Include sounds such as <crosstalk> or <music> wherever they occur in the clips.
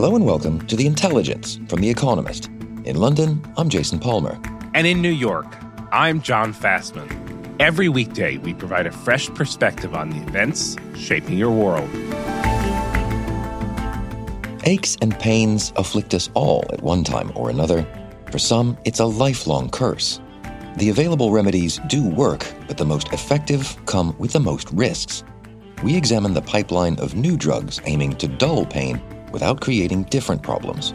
Hello and welcome to The Intelligence from The Economist. In London, I'm Jason Palmer. And in New York, I'm John Fasman. Every weekday, we provide a fresh perspective on the events shaping your world. Aches and pains afflict us all at one time or another. For some, it's a lifelong curse. The available remedies do work, but the most effective come with the most risks. We examine the pipeline of new drugs aiming to dull pain without creating different problems.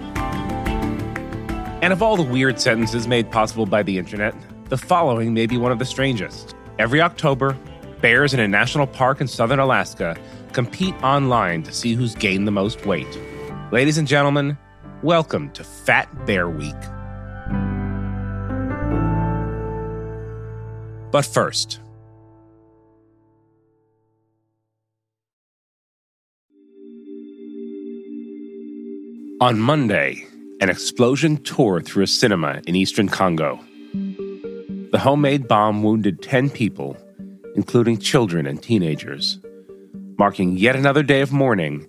And of all the weird sentences made possible by the internet, the following may be one of the strangest. Every October, bears in a national park in southern Alaska compete online to see who's gained the most weight. Ladies and gentlemen, welcome to Fat Bear Week. But first, on Monday, an explosion tore through a cinema in eastern Congo. The homemade bomb wounded 10 people, including children and teenagers, marking yet another day of mourning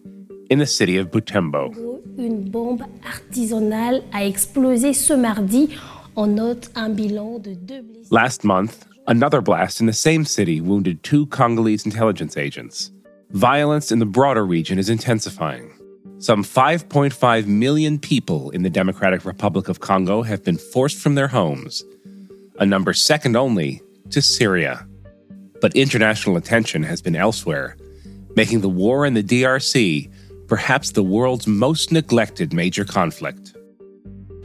in the city of Butembo. Une bombe artisanale a explosé ce mardi. On note un bilan de deux blessés. Last month, another blast in the same city wounded two Congolese intelligence agents. Violence in the broader region is intensifying. Some 5.5 million people in the Democratic Republic of Congo have been forced from their homes, a number second only to Syria. But international attention has been elsewhere, making the war in the DRC perhaps the world's most neglected major conflict.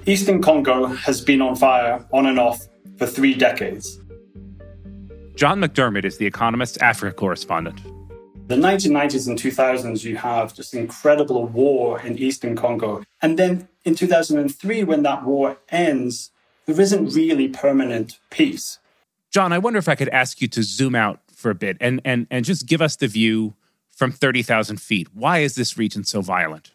Eastern Congo has been on fire on and off for three decades. John McDermott is The Economist's Africa correspondent. The 1990s and 2000s, you have just incredible war in Eastern Congo. And then in 2003, when that war ends, there isn't really permanent peace. John, I wonder if I could ask you to zoom out for a bit and, and, and just give us the view from 30,000 feet. Why is this region so violent?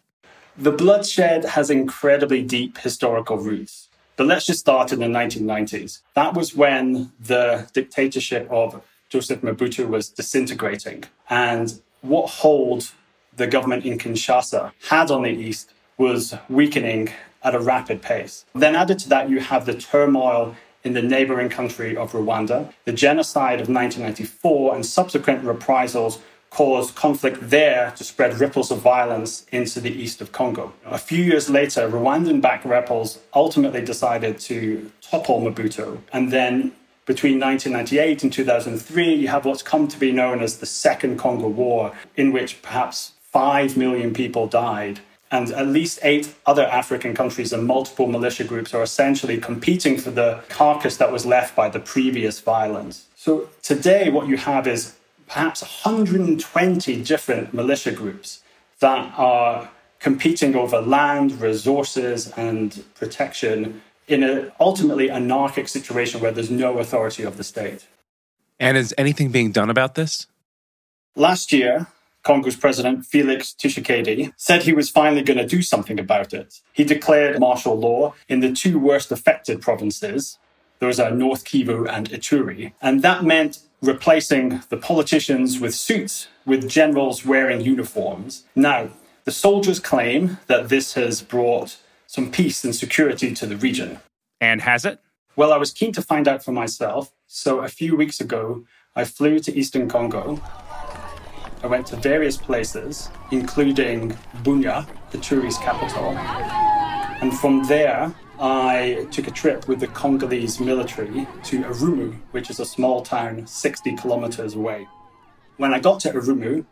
The bloodshed has incredibly deep historical roots. But let's just start in the 1990s. That was when the dictatorship of Joseph Mobutu was disintegrating. And what hold the government in Kinshasa had on the East was weakening at a rapid pace. Then, added to that, you have the turmoil in the neighboring country of Rwanda, the genocide of 1994, and subsequent reprisals caused conflict there to spread ripples of violence into the east of Congo. A few years later, Rwandan backed rebels ultimately decided to topple Mobutu. And then between 1998 and 2003, you have what's come to be known as the Second Congo War, in which perhaps 5 million people died. And at least eight other African countries and multiple militia groups are essentially competing for the carcass that was left by the previous violence. So today, what you have is perhaps 120 different militia groups that are competing over land, resources, and protection in an ultimately anarchic situation where there's no authority of the state. And is anything being done about this? Last year, Congo's president, Felix Tshisekedi, said he was finally going to do something about it. He declared martial law in the two worst affected provinces. Those are North Kivu and Ituri. And that meant replacing the politicians with suits with generals wearing uniforms. Now, the soldiers claim that this has brought some peace and security to the region. And has it? Well, I was keen to find out for myself. So a few weeks ago, I flew to Eastern Congo. I went to various places, including Bunia, the Ituri's capital. And from there, I took a trip with the Congolese military to Arumu, which is a small town 60 kilometers away. When I got to Arumu,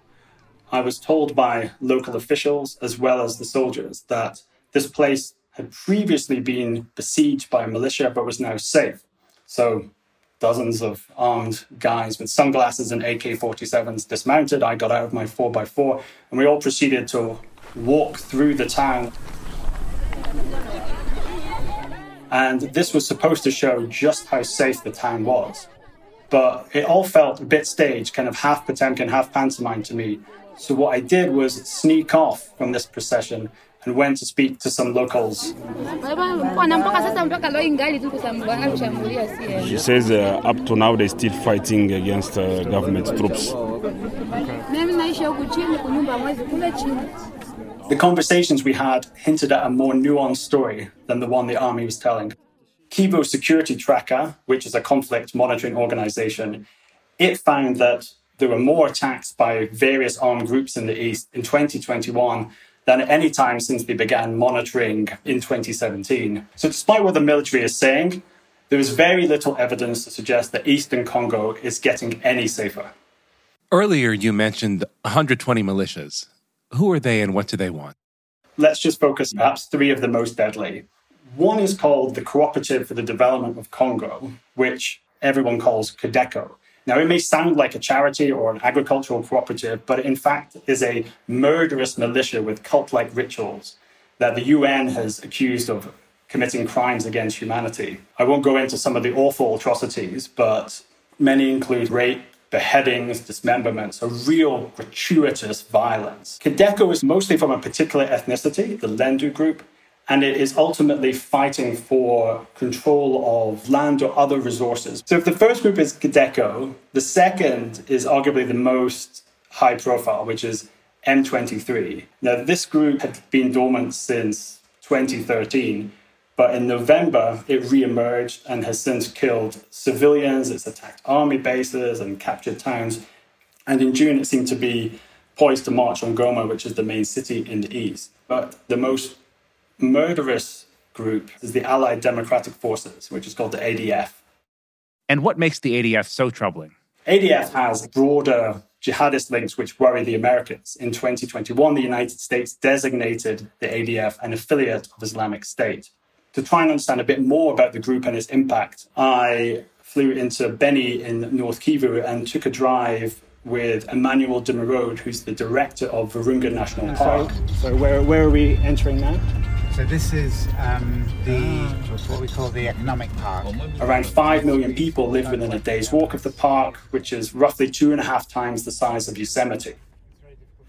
I was told by local officials as well as the soldiers that this place had previously been besieged by militia but was now safe. So dozens of armed guys with sunglasses and AK 47s dismounted. I got out of my 4x4 and we all proceeded to walk through the town. And this was supposed to show just how safe the town was. But it all felt a bit staged, kind of half Potemkin, half pantomime to me. So what I did was sneak off from this procession and went to speak to some locals. She says uh, up to now they're still fighting against uh, government troops. The conversations we had hinted at a more nuanced story than the one the army was telling. Kivu Security Tracker, which is a conflict monitoring organization, it found that there were more attacks by various armed groups in the East in 2021 than at any time since they began monitoring in 2017. So, despite what the military is saying, there is very little evidence to suggest that Eastern Congo is getting any safer. Earlier, you mentioned 120 militias. Who are they and what do they want? Let's just focus perhaps three of the most deadly. One is called the Cooperative for the Development of Congo, which everyone calls CODECO. Now, it may sound like a charity or an agricultural cooperative, but in fact is a murderous militia with cult like rituals that the UN has accused of committing crimes against humanity. I won't go into some of the awful atrocities, but many include rape, beheadings, dismemberments, a real gratuitous violence. CODECO is mostly from a particular ethnicity, the Lendu group, and it is ultimately fighting for control of land or other resources. So if the first group is CODECO, the second is arguably the most high profile, which is M23. Now, this group had been dormant since 2013, but in November it re-emerged and has since killed civilians, it's attacked army bases and captured towns. And in June, it seemed to be poised to march on Goma, which is the main city in the east. But the most murderous group is the Allied Democratic Forces, which is called the ADF. And what makes the ADF so troubling? ADF has broader jihadist links which worry the Americans. In 2021, the United States designated the ADF an affiliate of Islamic State. To try and understand a bit more about the group and its impact, I flew into Beni in North Kivu and took a drive with Emmanuel de Merode, who's the director of Virunga National Park. So, where, where are we entering now? So this is um, the what we call the economic park. Around five million people live within a day's walk of the park, which is roughly two and a half times the size of Yosemite.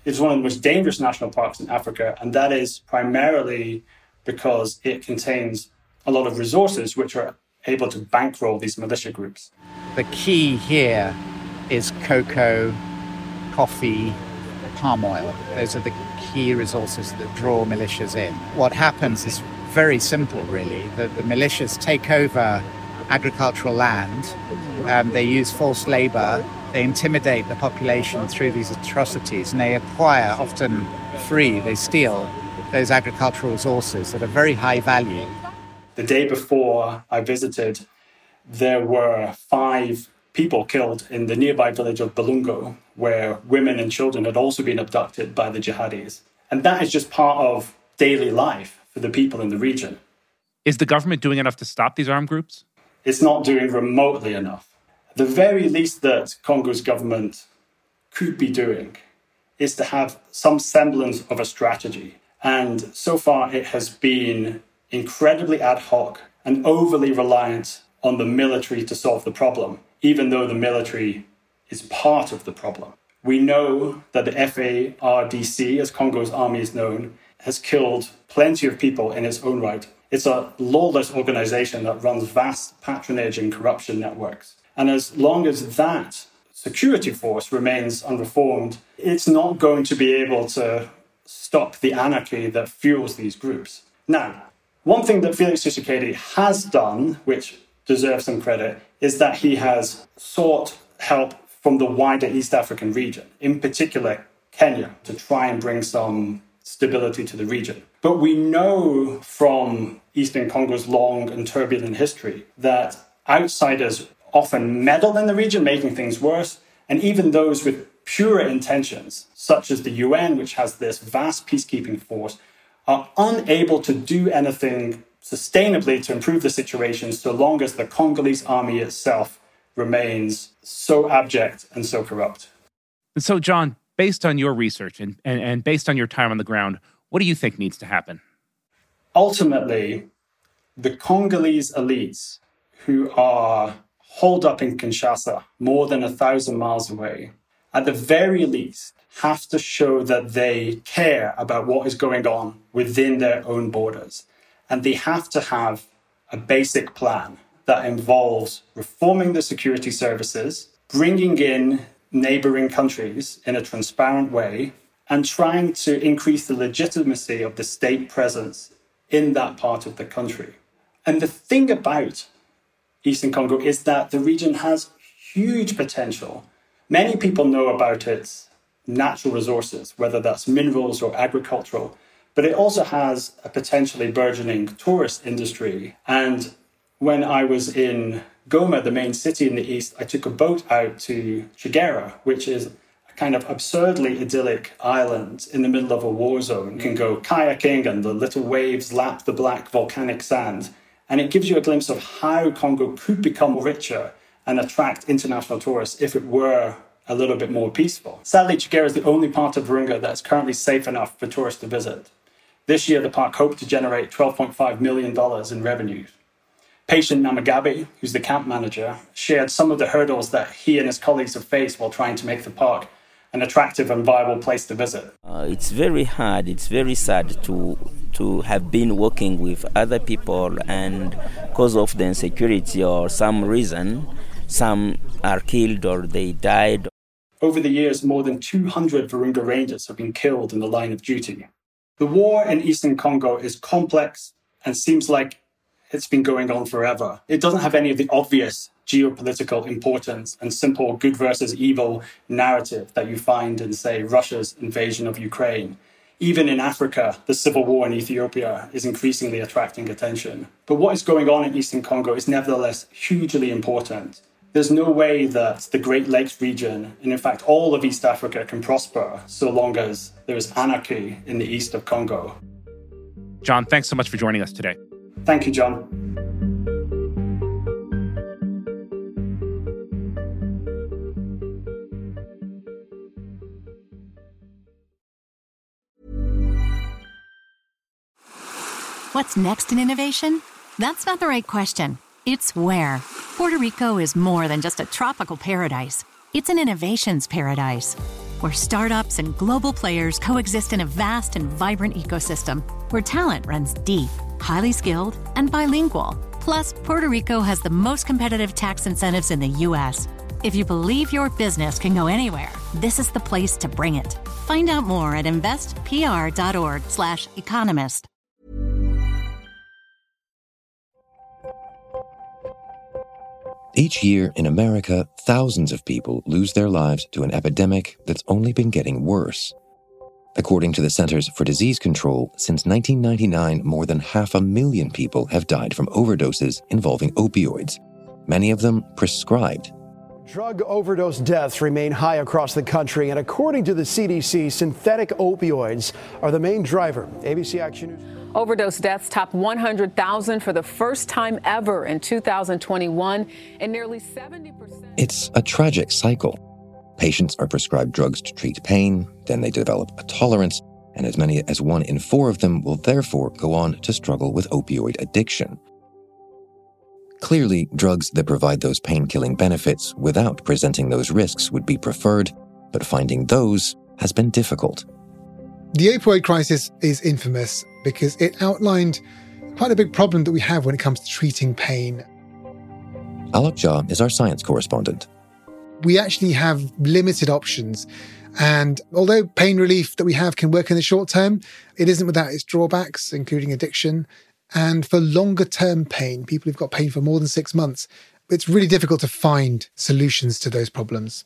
It's one of the most dangerous national parks in Africa, and that is primarily because it contains a lot of resources which are able to bankroll these militia groups. The key here is cocoa, coffee, palm oil. Those are the key resources that draw militias in. What happens is very simple, really. The, the militias take over agricultural land, um, they use forced labor, they intimidate the population through these atrocities, and they acquire, often free, they steal those agricultural resources that are very high value. The day before I visited, there were five people killed in the nearby village of Balungo, where women and children had also been abducted by the jihadis. And that is just part of daily life for the people in the region. Is the government doing enough to stop these armed groups? It's not doing remotely enough. The very least that Congo's government could be doing is to have some semblance of a strategy. And so far, it has been incredibly ad hoc and overly reliant on the military to solve the problem even though the military is part of the problem. We know that the FARDC, as Congo's army is known, has killed plenty of people in its own right. It's a lawless organization that runs vast patronage and corruption networks. And as long as that security force remains unreformed, it's not going to be able to stop the anarchy that fuels these groups. Now, one thing that Felix Tshisekedi has done, which deserves some credit, is that he has sought help from the wider East African region, in particular Kenya, to try and bring some stability to the region. But we know from Eastern Congo's long and turbulent history that outsiders often meddle in the region, making things worse, and even those with pure intentions, such as the UN, which has this vast peacekeeping force, are unable to do anything sustainably to improve the situation so long as the Congolese army itself remains so abject and so corrupt. And so, John, based on your research and, and, and based on your time on the ground, what do you think needs to happen? Ultimately, the Congolese elites who are holed up in Kinshasa, more than a thousand miles away, at the very least, have to show that they care about what is going on within their own borders. And they have to have a basic plan that involves reforming the security services, bringing in neighboring countries in a transparent way, and trying to increase the legitimacy of the state presence in that part of the country. And the thing about Eastern Congo is that the region has huge potential. Many people know about its natural resources, whether that's minerals or agricultural, but it also has a potentially burgeoning tourist industry. And when I was in Goma, the main city in the east, I took a boat out to Tchegera, which is a kind of absurdly idyllic island in the middle of a war zone. You can go kayaking and the little waves lap the black volcanic sand. And it gives you a glimpse of how Congo could become richer and attract international tourists if it were a little bit more peaceful. Sadly, Tchegera is the only part of Virunga that's currently safe enough for tourists to visit. This year, the park hoped to generate $12.5 million in revenues. Patient Namagabe, who's the camp manager, shared some of the hurdles that he and his colleagues have faced while trying to make the park an attractive and viable place to visit. Uh, it's very hard, it's very sad to to have been working with other people and because of the insecurity or some reason some are killed or they died. Over the years, more than 200 Virunga Rangers have been killed in the line of duty. The war in eastern Congo is complex and seems like it's been going on forever. It doesn't have any of the obvious geopolitical importance and simple good versus evil narrative that you find in, say, Russia's invasion of Ukraine. Even in Africa, the civil war in Ethiopia is increasingly attracting attention. But what is going on in Eastern Congo is nevertheless hugely important. There's no way that the Great Lakes region, and in fact all of East Africa, can prosper so long as there is anarchy in the east of Congo. John, thanks so much for joining us today. Thank you, John. What's next in innovation? That's not the right question. It's where. Puerto Rico is more than just a tropical paradise, it's an innovations paradise where startups and global players coexist in a vast and vibrant ecosystem where talent runs deep, highly skilled, and bilingual. Plus, Puerto Rico has the most competitive tax incentives in the U.S. If you believe your business can go anywhere, this is the place to bring it. Find out more at investpr.org/economist. Each year in America, thousands of people lose their lives to an epidemic that's only been getting worse. According to the Centers for Disease Control, since 1999, more than half a million people have died from overdoses involving opioids, many of them prescribed. Drug overdose deaths remain high across the country, and according to the CDC, synthetic opioids are the main driver. ABC Action News. Overdose deaths topped 100,000 for the first time ever in 2021, and nearly 70%. It's a tragic cycle. Patients are prescribed drugs to treat pain, then they develop a tolerance, and as many as one in four of them will therefore go on to struggle with opioid addiction. Clearly, drugs that provide those pain killing benefits without presenting those risks would be preferred, but finding those has been difficult. The opioid crisis is infamous because it outlined quite a big problem that we have when it comes to treating pain. Alok Jha is our science correspondent. We actually have limited options. And although pain relief that we have can work in the short term, it isn't without its drawbacks, including addiction. And for longer term pain, people who've got pain for more than six months, it's really difficult to find solutions to those problems.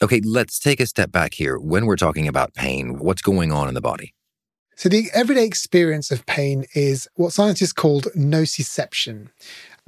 Okay, let's take a step back here. When we're talking about pain, what's going on in the body? So, the everyday experience of pain is what scientists called nociception.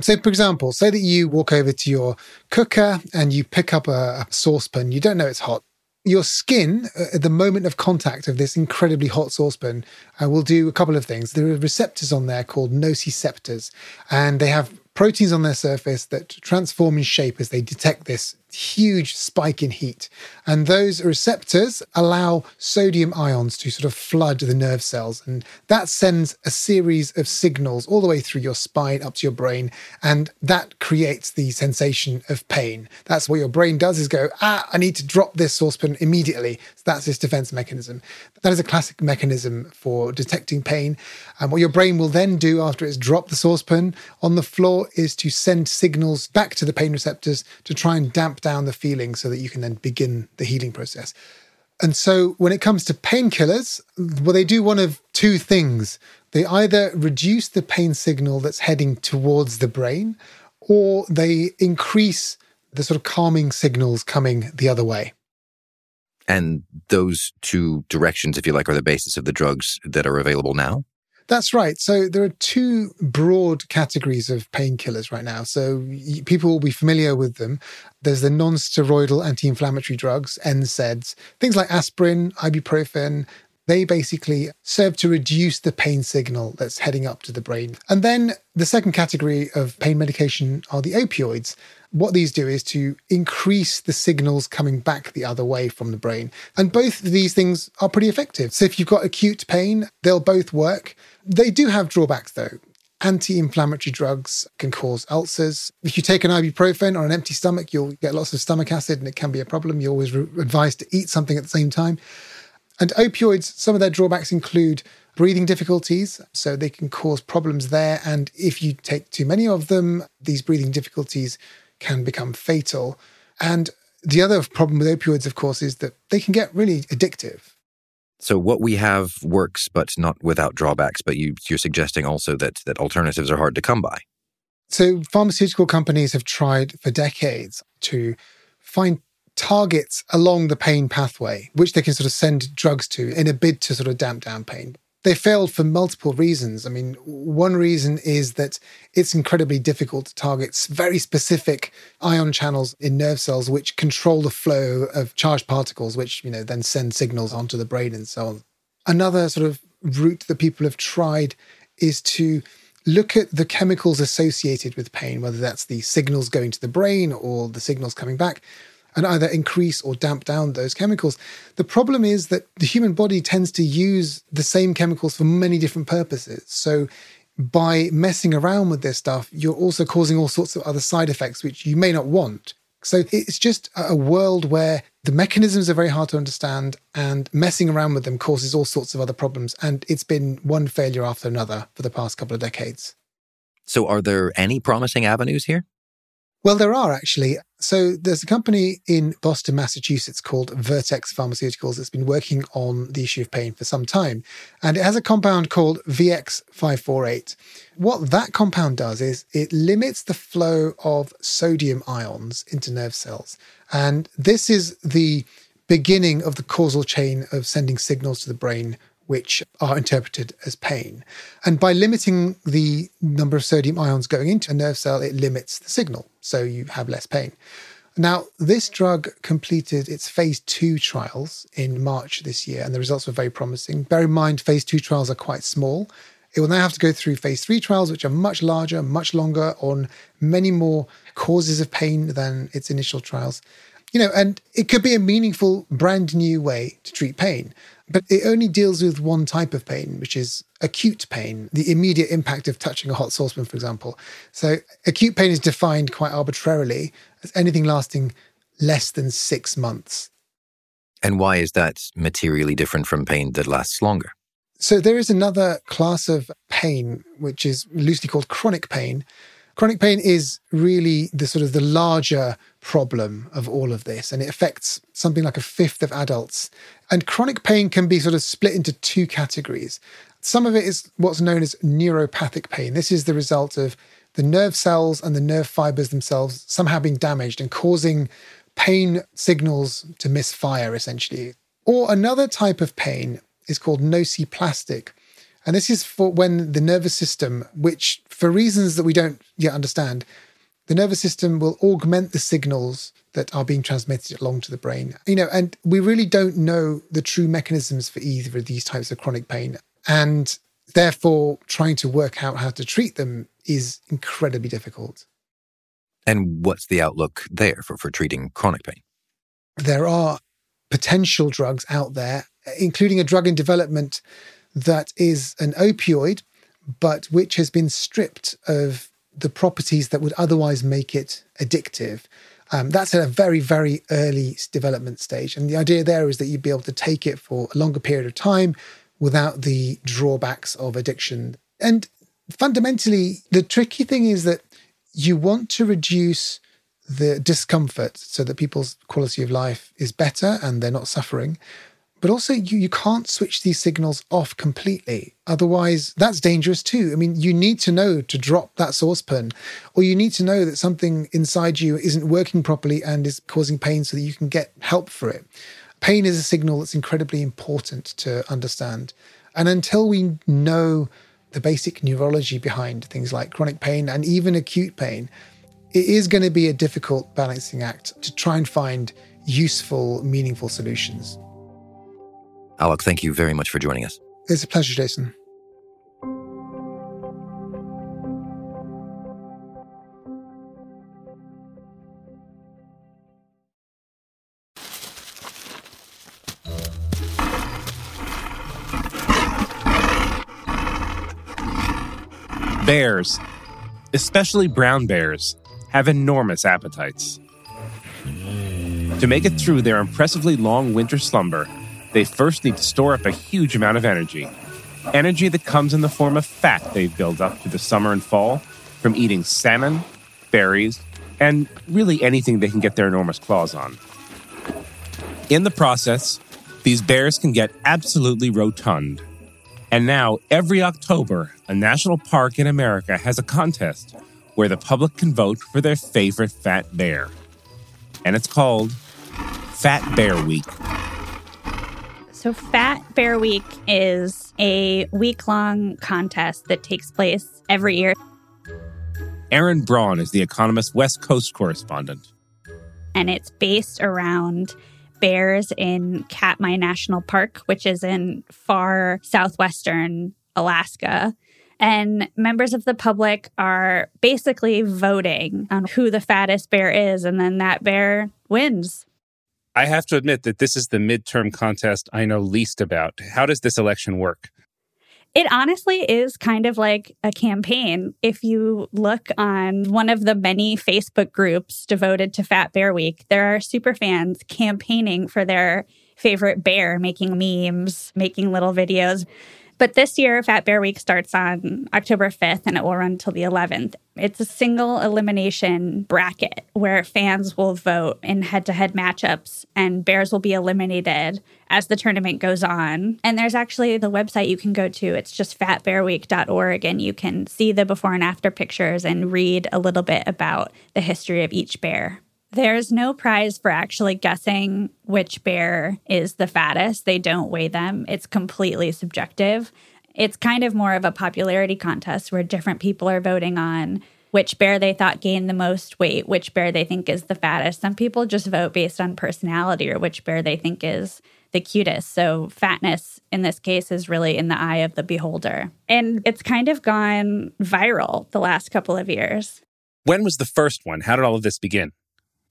So, for example, say that you walk over to your cooker and you pick up a, a saucepan, you don't know it's hot. Your skin, uh, at the moment of contact of this incredibly hot saucepan, uh, will do a couple of things. There are receptors on there called nociceptors, and they have proteins on their surface that transform in shape as they detect this huge spike in heat. And those receptors allow sodium ions to sort of flood the nerve cells. And that sends a series of signals all the way through your spine up to your brain. And that creates the sensation of pain. That's what your brain does is go, ah, I need to drop this saucepan immediately. So that's its defense mechanism. That is a classic mechanism for detecting pain. And what your brain will then do after it's dropped the saucepan on the floor is to send signals back to the pain receptors to try and damp down the feeling so that you can then begin the healing process. And so when it comes to painkillers, well, they do one of two things. They either reduce the pain signal that's heading towards the brain, or they increase the sort of calming signals coming the other way. And those two directions, if you like, are the basis of the drugs that are available now? That's right. So there are two broad categories of painkillers right now. So people will be familiar with them. There's the non-steroidal anti-inflammatory drugs, NSAIDs, things like aspirin, ibuprofen. They basically serve to reduce the pain signal that's heading up to the brain. And then the second category of pain medication are the opioids what these do is to increase the signals coming back the other way from the brain. And both of these things are pretty effective. So if you've got acute pain, they'll both work. They do have drawbacks though. Anti inflammatory drugs can cause ulcers. If you take an ibuprofen on an empty stomach, you'll get lots of stomach acid and it can be a problem. You're always re- advised to eat something at the same time. And opioids, some of their drawbacks include breathing difficulties. So they can cause problems there. And if you take too many of them, these breathing difficulties can become fatal. And the other problem with opioids, of course, is that they can get really addictive. So what we have works, but not without drawbacks. But you, you're suggesting also that that alternatives are hard to come by. So pharmaceutical companies have tried for decades to find targets along the pain pathway, which they can sort of send drugs to in a bid to sort of damp down pain they failed for multiple reasons. I mean, one reason is that it's incredibly difficult to target very specific ion channels in nerve cells which control the flow of charged particles, which, you know, then send signals onto the brain and so on. Another sort of route that people have tried is to look at the chemicals associated with pain, whether that's the signals going to the brain or the signals coming back, and either increase or damp down those chemicals. The problem is that the human body tends to use the same chemicals for many different purposes. So by messing around with this stuff, you're also causing all sorts of other side effects which you may not want. So it's just a world where the mechanisms are very hard to understand and messing around with them causes all sorts of other problems. And it's been one failure after another for the past couple of decades. So, are there any promising avenues here? Well, there are actually. So there's a company in Boston, Massachusetts called Vertex Pharmaceuticals that's been working on the issue of pain for some time. And it has a compound called VX548. What that compound does is it limits the flow of sodium ions into nerve cells. And this is the beginning of the causal chain of sending signals to the brain which are interpreted as pain. And by limiting the number of sodium ions going into a nerve cell, it limits the signal, so you have less pain. Now, this drug completed its phase two trials in March this year, and the results were very promising. Bear in mind, phase two trials are quite small. It will now have to go through phase three trials, which are much larger, much longer, on many more causes of pain than its initial trials. You know, and it could be a meaningful, brand new way to treat pain. But it only deals with one type of pain, which is acute pain, the immediate impact of touching a hot saucepan, for example. So acute pain is defined quite arbitrarily as anything lasting less than six months. And why is that materially different from pain that lasts longer? So there is another class of pain, which is loosely called chronic pain, Chronic pain is really the sort of the larger problem of all of this, and it affects something like a fifth of adults. And chronic pain can be sort of split into two categories. Some of it is what's known as neuropathic pain. This is the result of the nerve cells and the nerve fibers themselves somehow being damaged and causing pain signals to misfire, essentially. Or another type of pain is called nociplastic, and this is for when the nervous system, which for reasons that we don't yet understand, the nervous system will augment the signals that are being transmitted along to the brain. You know, and we really don't know the true mechanisms for either of these types of chronic pain. And Therefore, trying to work out how to treat them is incredibly difficult. And what's the outlook there for, for treating chronic pain? There are potential drugs out there, including a drug in development that is an opioid, but which has been stripped of the properties that would otherwise make it addictive. Um, that's at a very, very early development stage. And the idea there is that you'd be able to take it for a longer period of time without the drawbacks of addiction. And fundamentally, the tricky thing is that you want to reduce the discomfort so that people's quality of life is better and they're not suffering. But also, you, you can't switch these signals off completely. Otherwise, that's dangerous too. I mean, you need to know to drop that saucepan, or you need to know that something inside you isn't working properly and is causing pain so that you can get help for it. Pain is a signal that's incredibly important to understand. And until we know the basic neurology behind things like chronic pain and even acute pain, it is going to be a difficult balancing act to try and find useful, meaningful solutions. Alok, thank you very much for joining us. It's a pleasure, Jason. Bears, especially brown bears, have enormous appetites. To make it through their impressively long winter slumber, they first need to store up a huge amount of energy. Energy that comes in the form of fat they've built up through the summer and fall from eating salmon, berries, and really anything they can get their enormous claws on. In the process, these bears can get absolutely rotund. And now, every October, a national park in America has a contest where the public can vote for their favorite fat bear. And it's called Fat Bear Week. So, Fat Bear Week is a week long contest that takes place every year. Erin Braun is the Economist West Coast correspondent. And it's based around bears in Katmai National Park, which is in far southwestern Alaska. And members of the public are basically voting on who the fattest bear is, and then that bear wins. I have to admit that this is the midterm contest I know least about. How does this election work? It honestly is kind of like a campaign. If you look on one of the many Facebook groups devoted to Fat Bear Week, there are super fans campaigning for their favorite bear, making memes, making little videos. But this year, Fat Bear Week starts on October 5th and it will run until the 11th. It's a single elimination bracket where fans will vote in head to head matchups and bears will be eliminated as the tournament goes on. And there's actually the website you can go to. It's just fatbearweek.org and you can see the before and after pictures and read a little bit about the history of each bear. There's no prize for actually guessing which bear is the fattest. They don't weigh them, it's completely subjective. It's kind of more of a popularity contest where different people are voting on which bear they thought gained the most weight, which bear they think is the fattest. Some people just vote based on personality or which bear they think is the cutest. So, fatness in this case is really in the eye of the beholder. And it's kind of gone viral the last couple of years. When was the first one? How did all of this begin?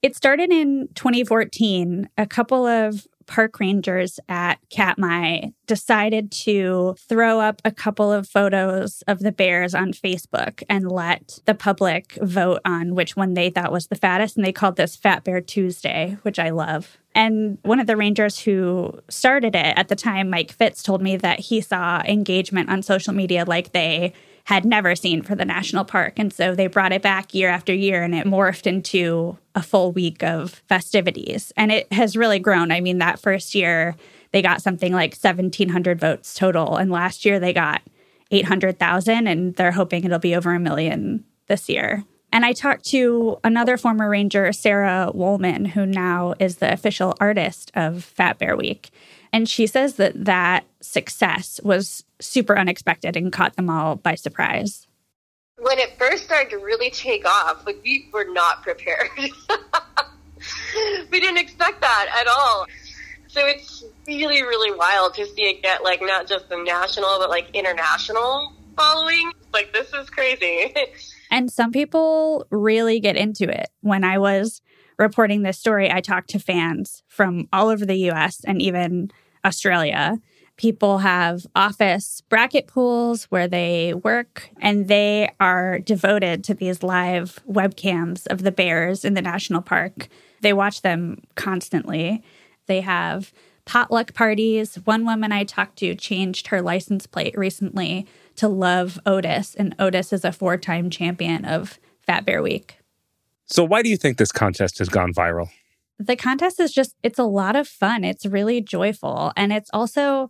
It started in 2014. A couple of park rangers at Katmai decided to throw up a couple of photos of the bears on Facebook and let the public vote on which one they thought was the fattest. And they called this Fat Bear Tuesday, which I love. And one of the rangers who started it at the time, Mike Fitz, told me that he saw engagement on social media like they had never seen for the national park. And so they brought it back year after year and it morphed into a full week of festivities. And it has really grown. I mean, that first year, they got something like 1,700 votes total. And last year, they got 800,000, and they're hoping it'll be over a million this year. And I talked to another former ranger, Sarah Woolman, who now is the official artist of Fat Bear Week. And she says that that success was super unexpected and caught them all by surprise. When it first started to really take off, like we were not prepared. <laughs> we didn't expect that at all. So it's really, really wild to see it get like not just the national, but like international following. Like, this is crazy. <laughs> and some people really get into it. When I was reporting this story, I talked to fans from all over the US and even Australia. People have office bracket pools where they work, and they are devoted to these live webcams of the bears in the national park. They watch them constantly. They have potluck parties. One woman I talked to changed her license plate recently to love Otis, and Otis is a four time champion of Fat Bear Week. So, why do you think this contest has gone viral? The contest is just, it's a lot of fun. It's really joyful. And it's also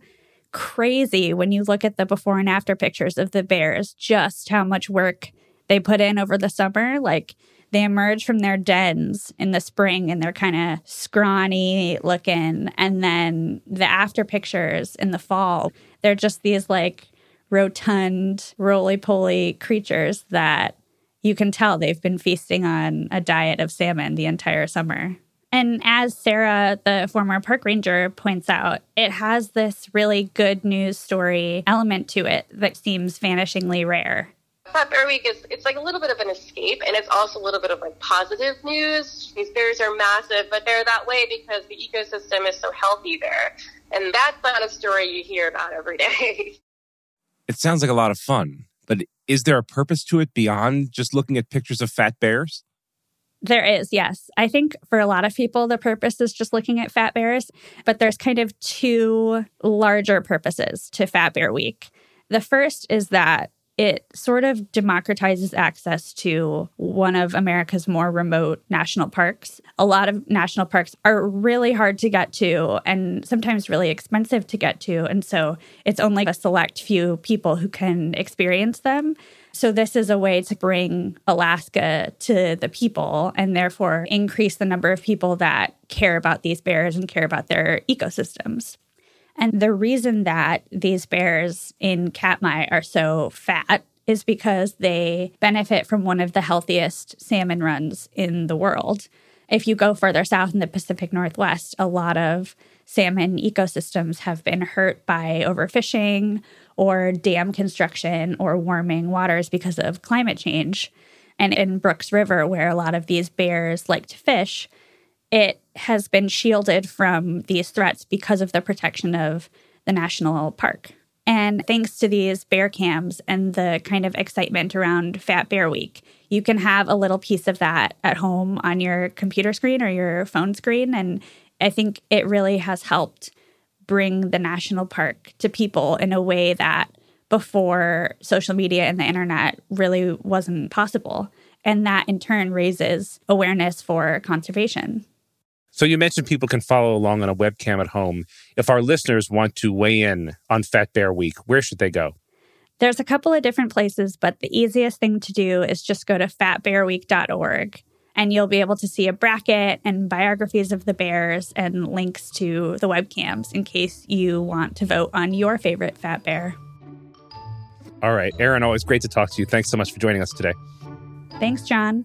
crazy when you look at the before and after pictures of the bears, just how much work they put in over the summer. Like, they emerge from their dens in the spring and they're kind of scrawny looking. And then the after pictures in the fall, they're just these like rotund, roly poly creatures that you can tell they've been feasting on a diet of salmon the entire summer. And as Sarah, the former park ranger, points out, it has this really good news story element to it that seems vanishingly rare. Fat Bear Week is it's like a little bit of an escape, and it's also a little bit of like positive news. These bears are massive, but they're that way because the ecosystem is so healthy there, and that's not a story you hear about every day. <laughs> It sounds like a lot of fun, but is there a purpose to it beyond just looking at pictures of fat bears? There is, yes. I think for a lot of people, the purpose is just looking at Fat Bears, but there's kind of two larger purposes to Fat Bear Week. The first is that it sort of democratizes access to one of America's more remote national parks. A lot of national parks are really hard to get to and sometimes really expensive to get to. And so it's only a select few people who can experience them. So, this is a way to bring Alaska to the people and therefore increase the number of people that care about these bears and care about their ecosystems. And the reason that these bears in Katmai are so fat is because they benefit from one of the healthiest salmon runs in the world. If you go further south in the Pacific Northwest, a lot of salmon ecosystems have been hurt by overfishing or dam construction or warming waters because of climate change. And in Brooks River, where a lot of these bears like to fish, it has been shielded from these threats because of the protection of the national park. And thanks to these bear cams and the kind of excitement around Fat Bear Week, you can have a little piece of that at home on your computer screen or your phone screen. And I think it really has helped bring the national park to people in a way that before social media and the internet really wasn't possible. And that in turn raises awareness for conservation. So you mentioned people can follow along on a webcam at home. If our listeners want to weigh in on Fat Bear Week, where should they go? There's a couple of different places, but the easiest thing to do is just go to fatbearweek.org and you'll be able to see a bracket and biographies of the bears and links to the webcams in case you want to vote on your favorite fat bear. All right. Erin, always great to talk to you. Thanks so much for joining us today. Thanks, John.